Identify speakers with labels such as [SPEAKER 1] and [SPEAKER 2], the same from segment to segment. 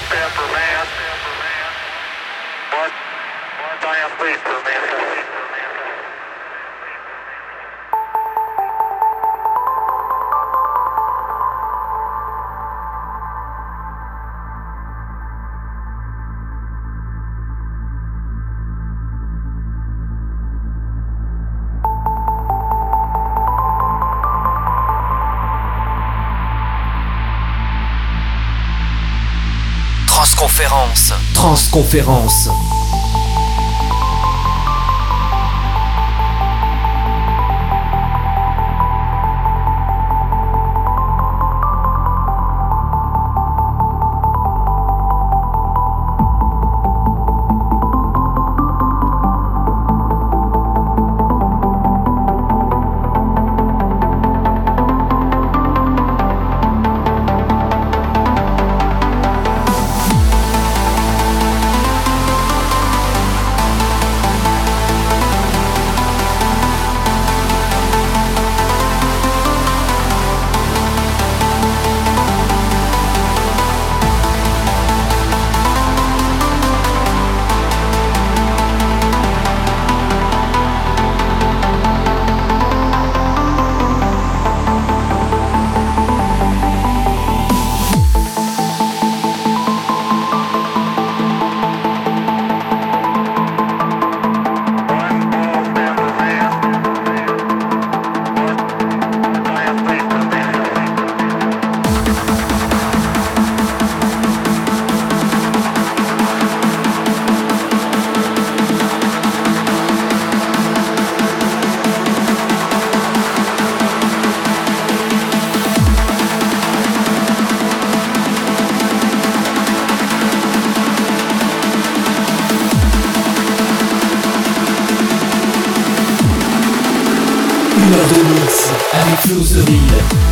[SPEAKER 1] peppermint, but, but I am pleased for me. Transconférence.
[SPEAKER 2] Exclusivité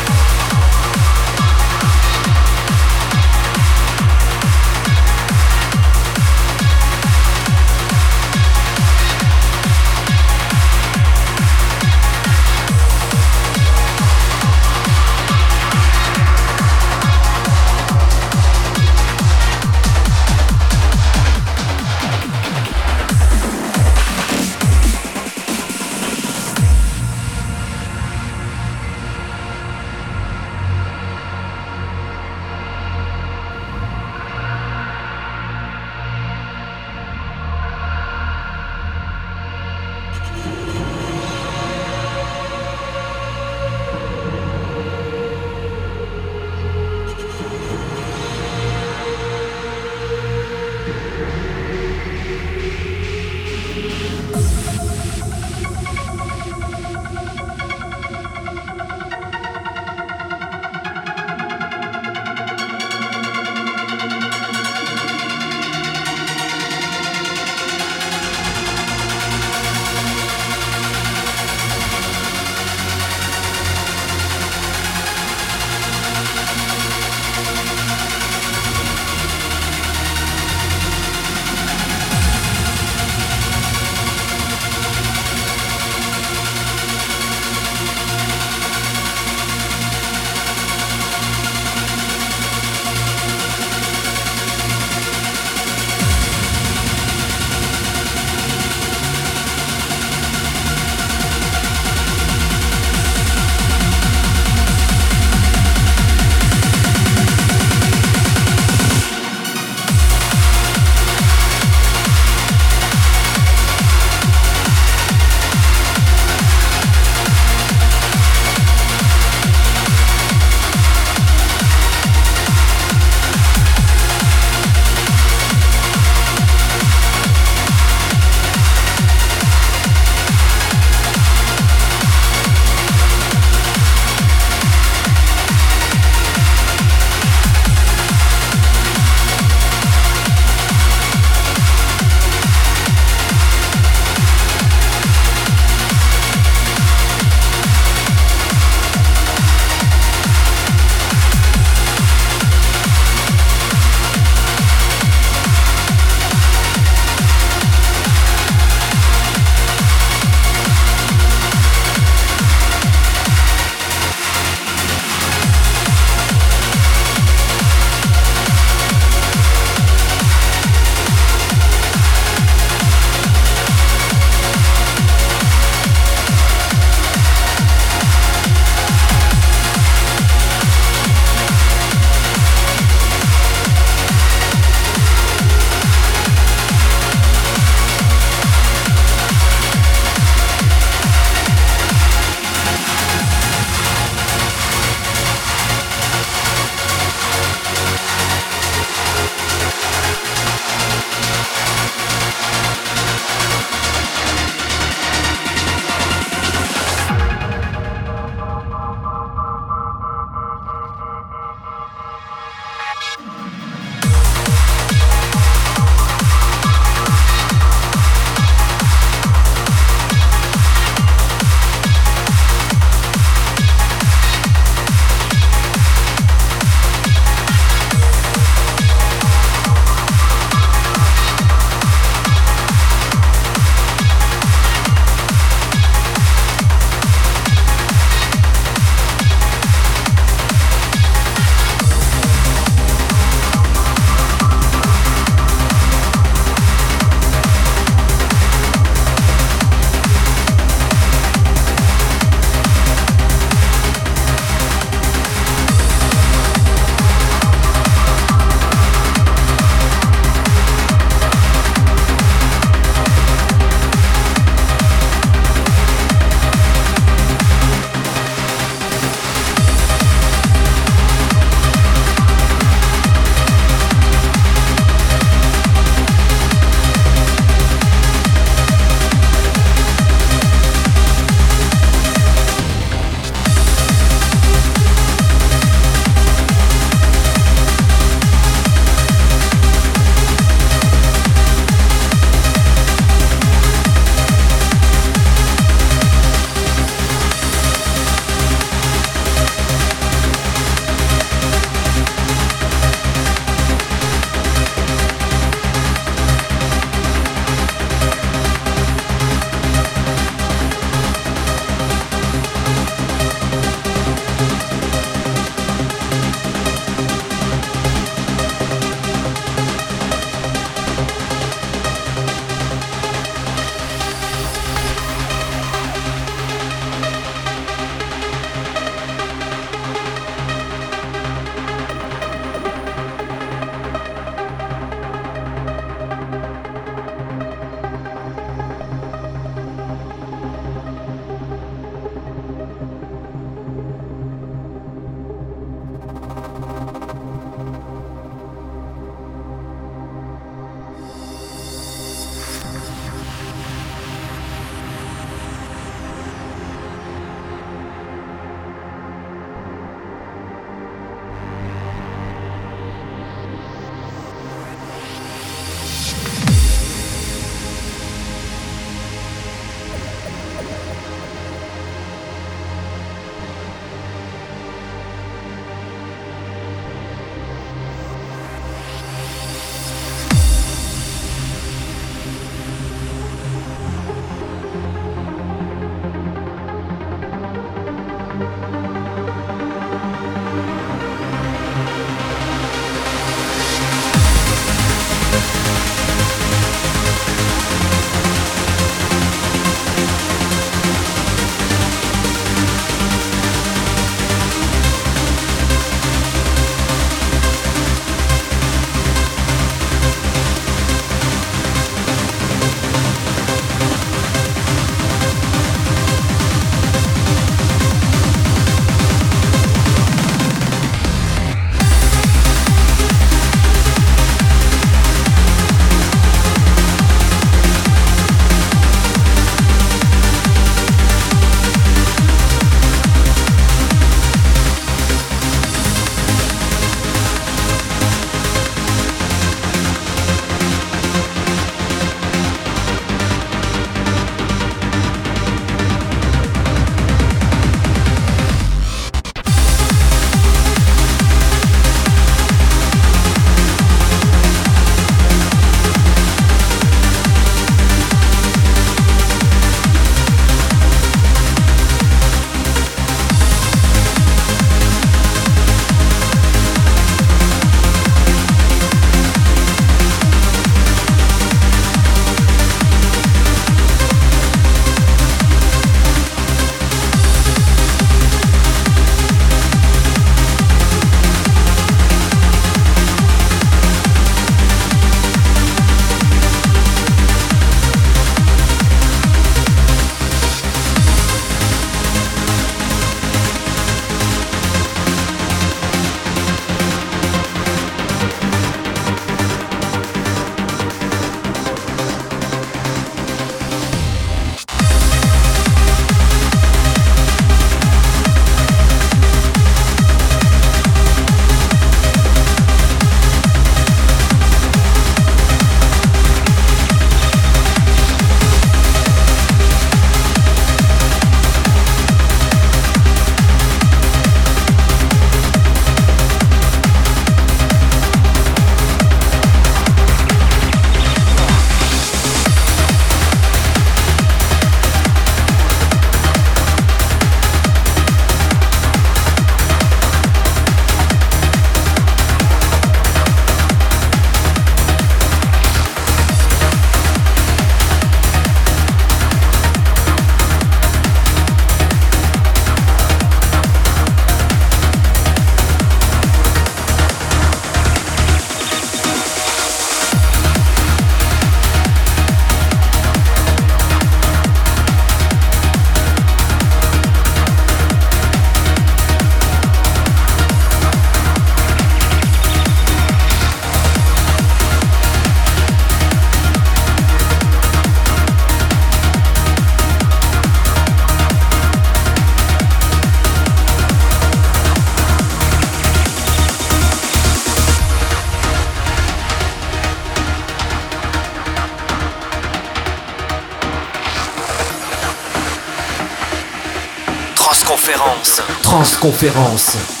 [SPEAKER 1] Transconférence.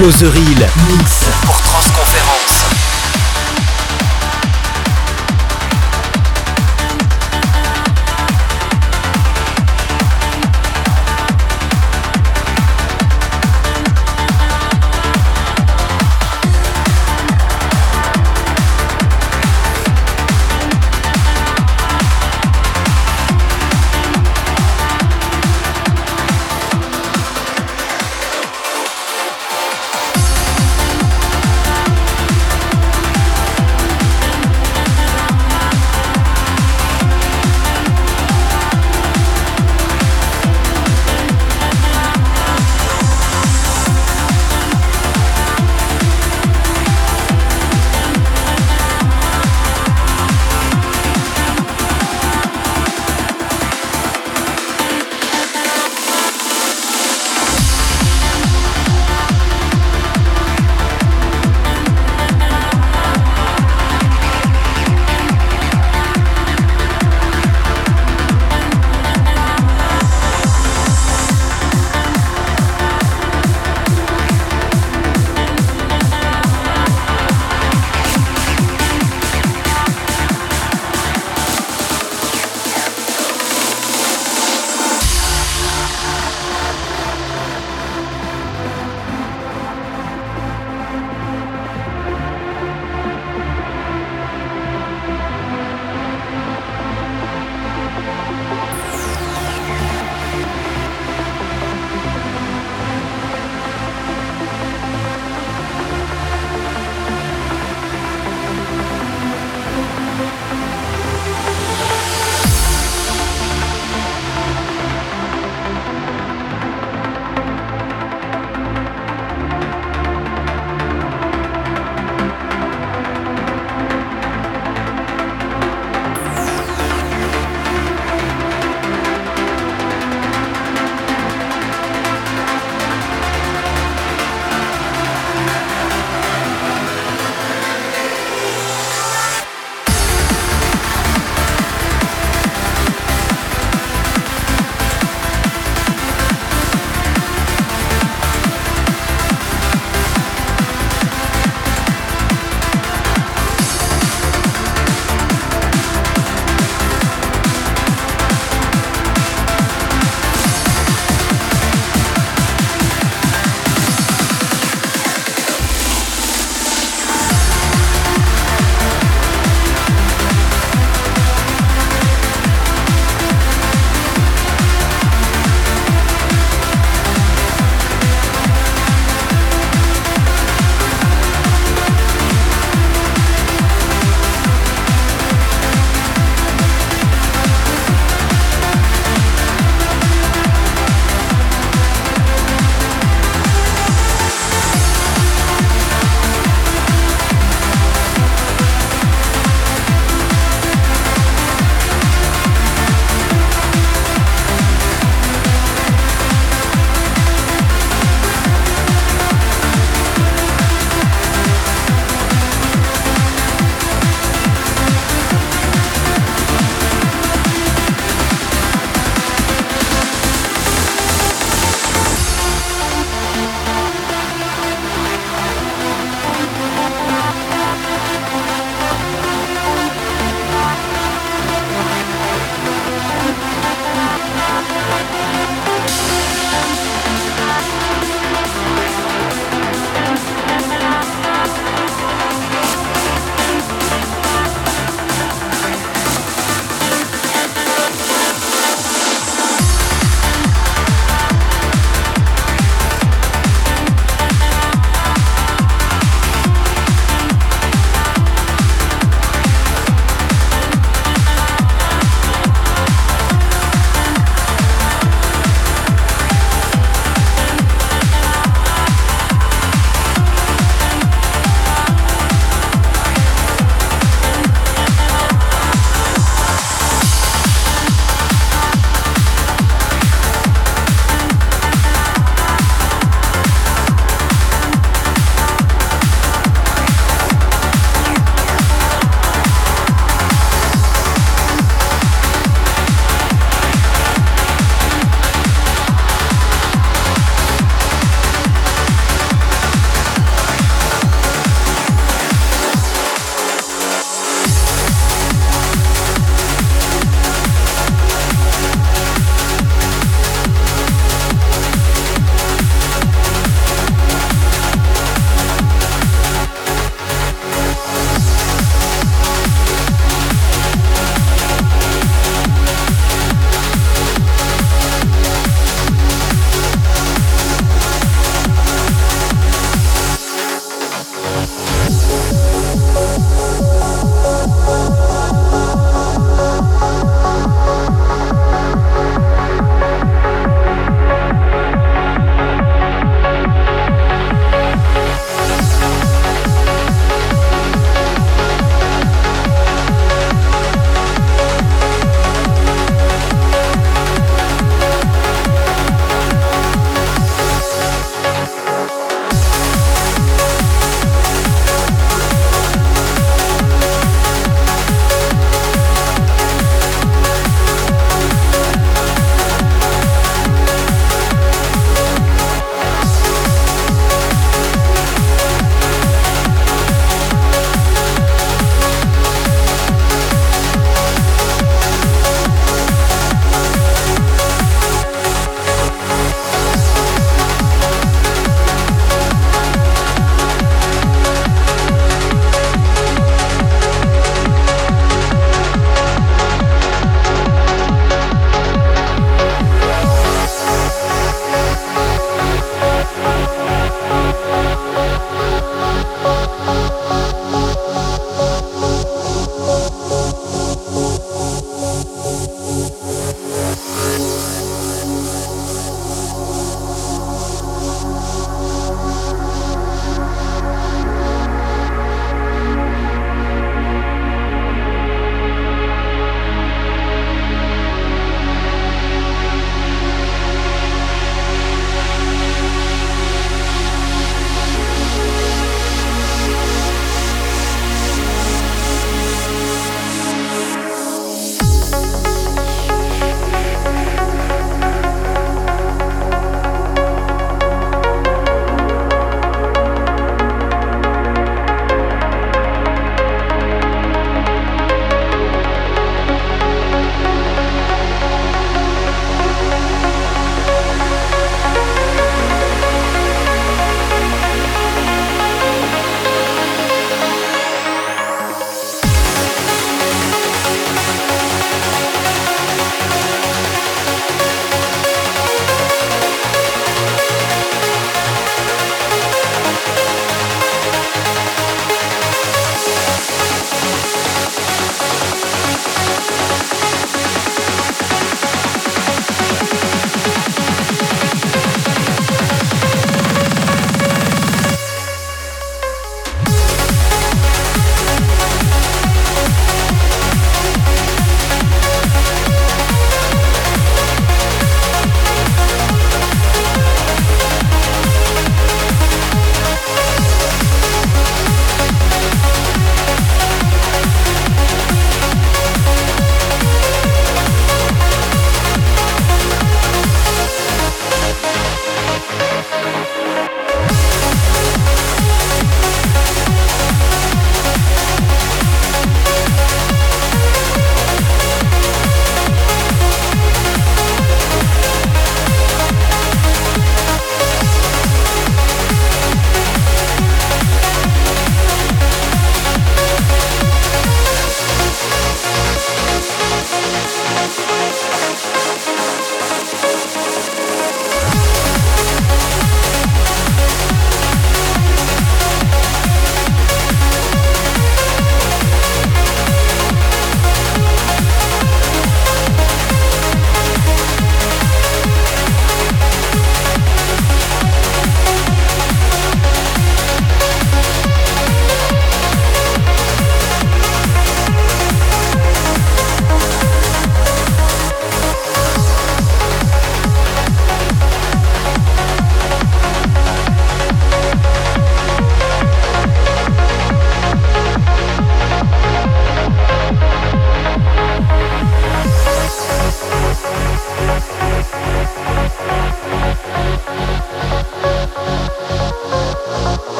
[SPEAKER 1] Flozzeril Mix. pour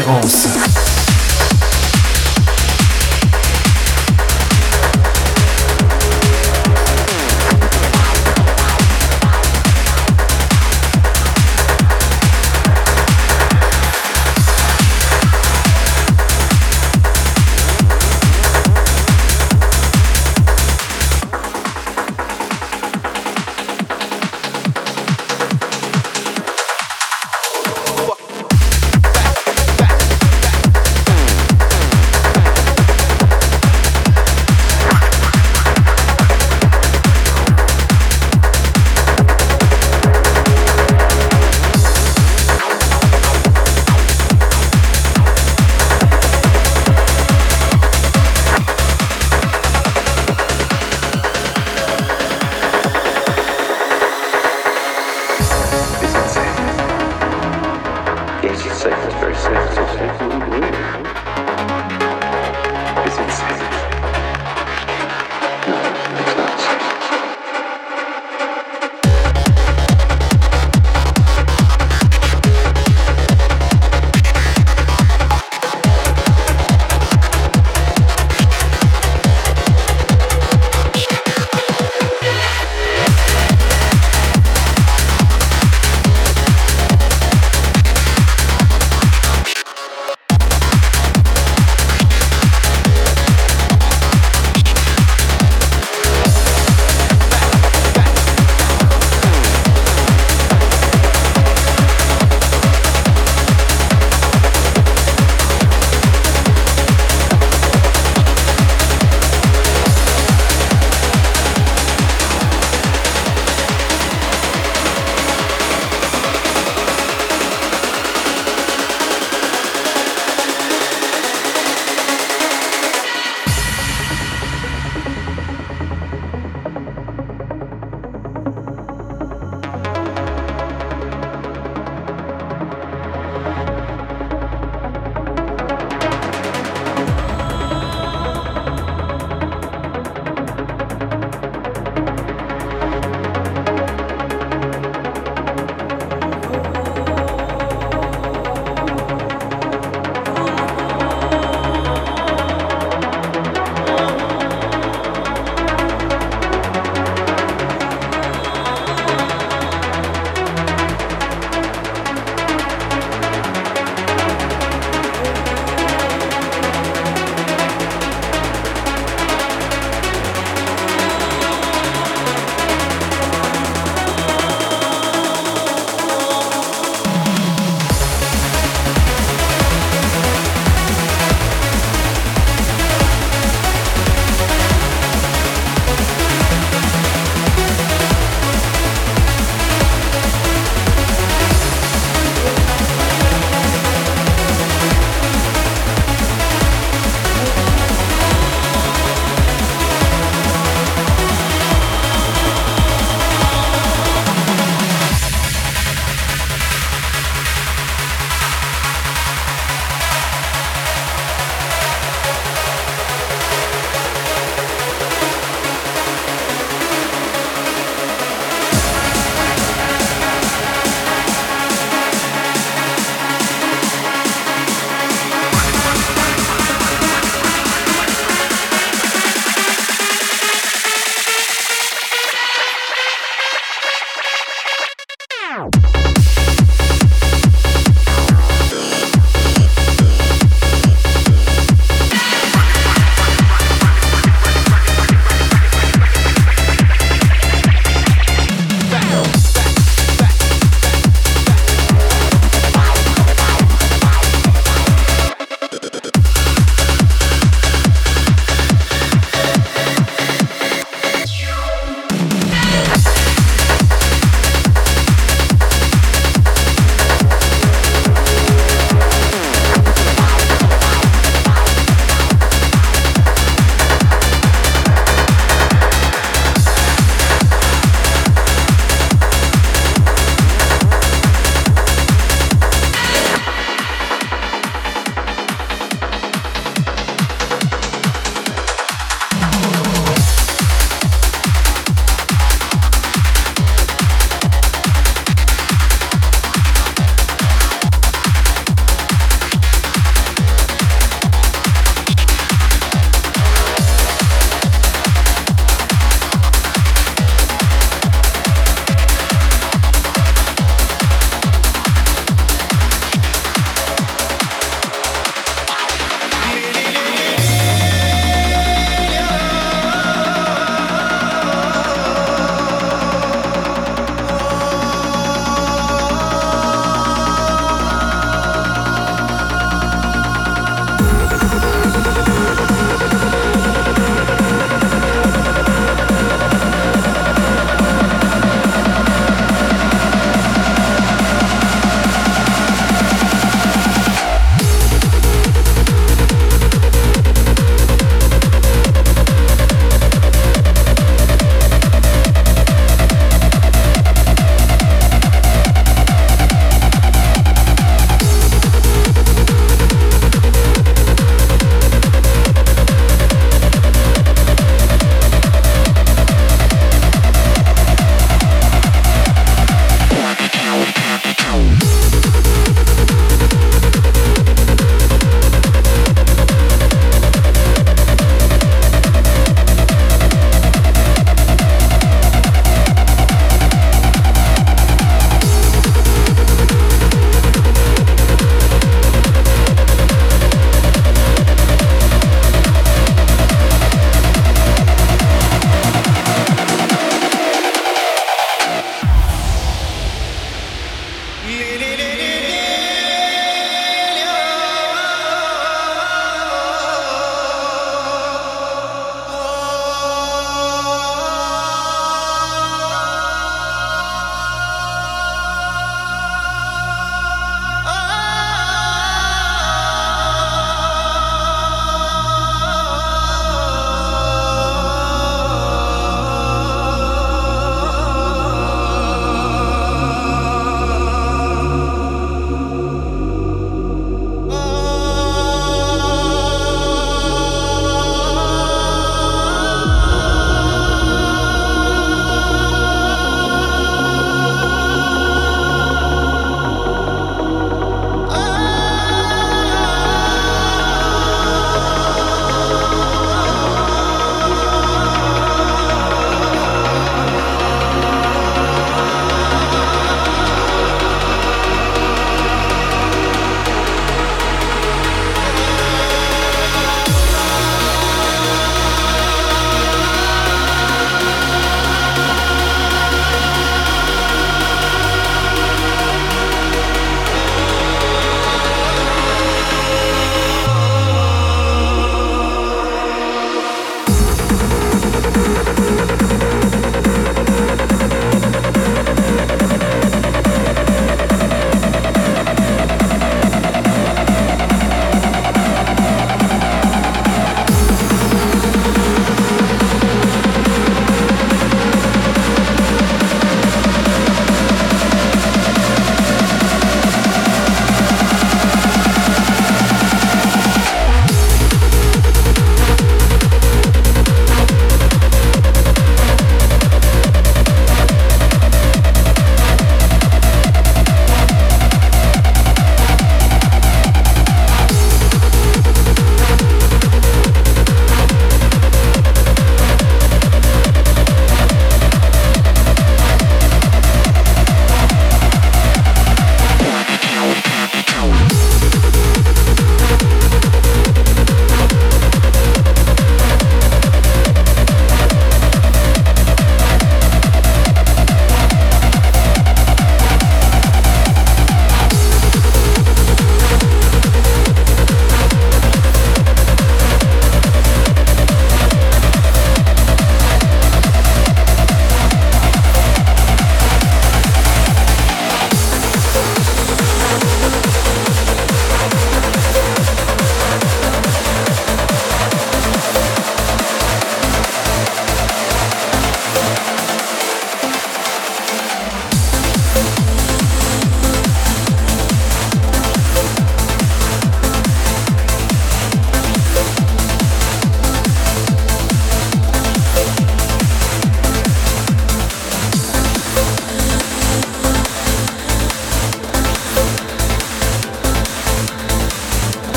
[SPEAKER 1] Transconférence.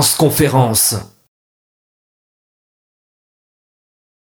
[SPEAKER 1] Transconférence.